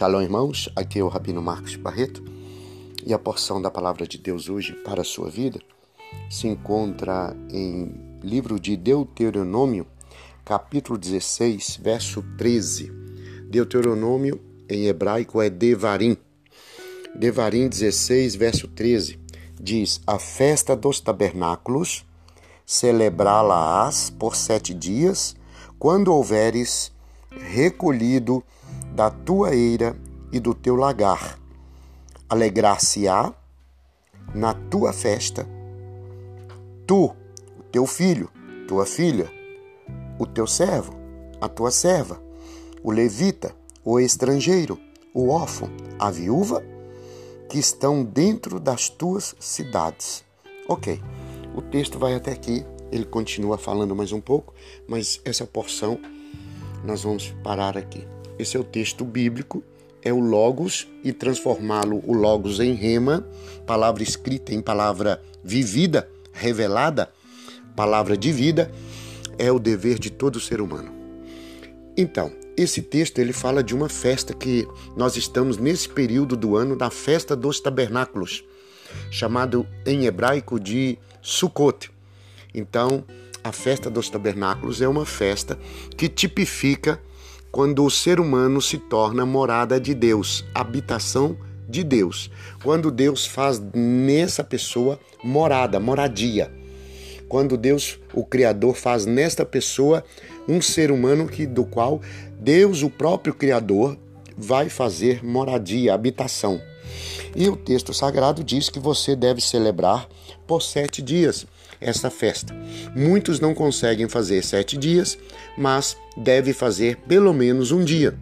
Shalom, irmãos. Aqui é o Rabino Marcos Barreto e a porção da palavra de Deus hoje para a sua vida se encontra em livro de Deuteronômio, capítulo 16, verso 13. Deuteronômio em hebraico é Devarim. Devarim 16, verso 13 diz: A festa dos tabernáculos celebrá-la-ás por sete dias, quando houveres recolhido da tua eira e do teu lagar. Alegrar-se-á na tua festa, tu, o teu filho, tua filha, o teu servo, a tua serva, o levita, o estrangeiro, o órfão, a viúva, que estão dentro das tuas cidades. Ok, o texto vai até aqui, ele continua falando mais um pouco, mas essa porção nós vamos parar aqui. Esse é o texto bíblico, é o Logos e transformá-lo, o Logos em rema, palavra escrita em palavra vivida, revelada, palavra de vida, é o dever de todo ser humano. Então, esse texto ele fala de uma festa que nós estamos nesse período do ano da festa dos tabernáculos, chamado em hebraico de Sukkot. Então, a festa dos tabernáculos é uma festa que tipifica quando o ser humano se torna morada de Deus, habitação de Deus. Quando Deus faz nessa pessoa morada, moradia. Quando Deus, o Criador, faz nesta pessoa um ser humano que do qual Deus, o próprio Criador, vai fazer moradia, habitação. E o texto sagrado diz que você deve celebrar por sete dias esta festa. Muitos não conseguem fazer sete dias, mas deve fazer pelo menos um dia.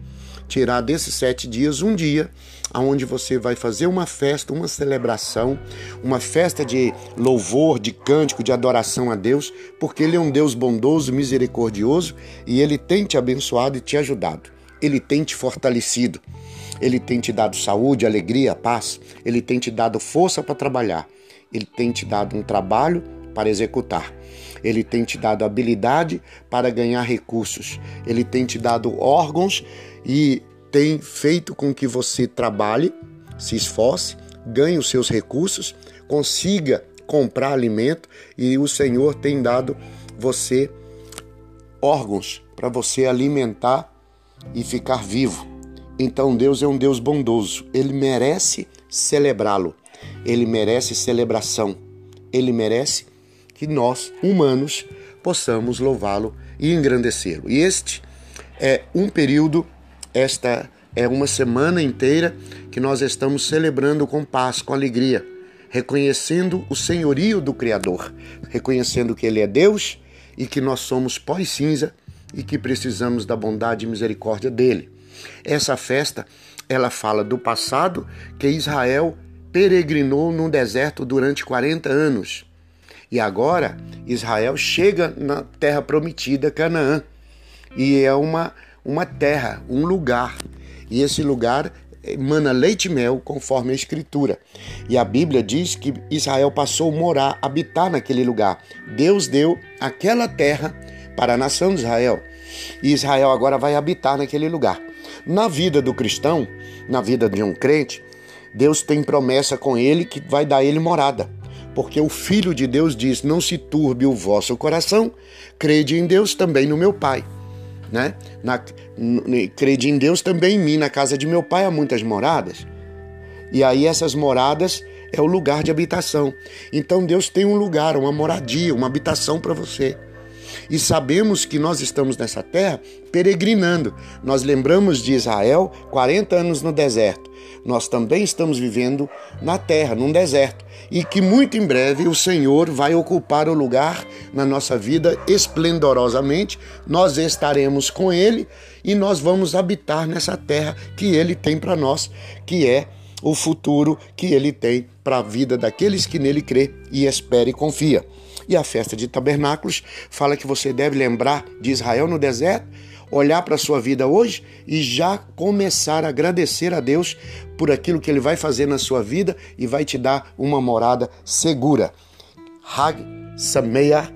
Tirar desses sete dias um dia, aonde você vai fazer uma festa, uma celebração, uma festa de louvor, de cântico, de adoração a Deus, porque Ele é um Deus bondoso, misericordioso e Ele tem te abençoado e te ajudado. Ele tem te fortalecido. Ele tem te dado saúde, alegria, paz. Ele tem te dado força para trabalhar. Ele tem te dado um trabalho para executar. Ele tem te dado habilidade para ganhar recursos. Ele tem te dado órgãos e tem feito com que você trabalhe, se esforce, ganhe os seus recursos, consiga comprar alimento e o Senhor tem dado você órgãos para você alimentar e ficar vivo. Então Deus é um Deus bondoso, ele merece celebrá-lo, ele merece celebração, ele merece que nós, humanos, possamos louvá-lo e engrandecê-lo. E este é um período, esta é uma semana inteira que nós estamos celebrando com paz, com alegria, reconhecendo o senhorio do Criador, reconhecendo que Ele é Deus e que nós somos pó e cinza e que precisamos da bondade e misericórdia dele. Essa festa, ela fala do passado que Israel peregrinou no deserto durante 40 anos e agora Israel chega na terra prometida, Canaã. E é uma, uma terra, um lugar. E esse lugar emana leite e mel, conforme a Escritura. E a Bíblia diz que Israel passou a morar, habitar naquele lugar. Deus deu aquela terra para a nação de Israel. E Israel agora vai habitar naquele lugar. Na vida do cristão, na vida de um crente, Deus tem promessa com ele que vai dar ele morada porque o Filho de Deus diz: Não se turbe o vosso coração, crede em Deus também no meu Pai. Né? Na, crede em Deus também em mim, na casa de meu pai há muitas moradas. E aí essas moradas é o lugar de habitação. Então Deus tem um lugar, uma moradia, uma habitação para você. E sabemos que nós estamos nessa terra peregrinando. Nós lembramos de Israel 40 anos no deserto. Nós também estamos vivendo na terra, num deserto e que muito em breve o Senhor vai ocupar o lugar na nossa vida esplendorosamente. Nós estaremos com Ele e nós vamos habitar nessa terra que Ele tem para nós, que é o futuro que Ele tem para a vida daqueles que nele crê e espera e confia. E a festa de tabernáculos fala que você deve lembrar de Israel no deserto olhar para a sua vida hoje e já começar a agradecer a Deus por aquilo que Ele vai fazer na sua vida e vai te dar uma morada segura. Hag Sameah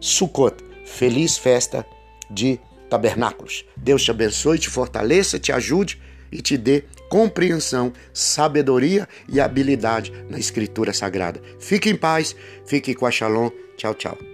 Sukkot. Feliz festa de tabernáculos. Deus te abençoe, te fortaleça, te ajude e te dê compreensão, sabedoria e habilidade na Escritura Sagrada. Fique em paz, fique com a Shalom. Tchau, tchau.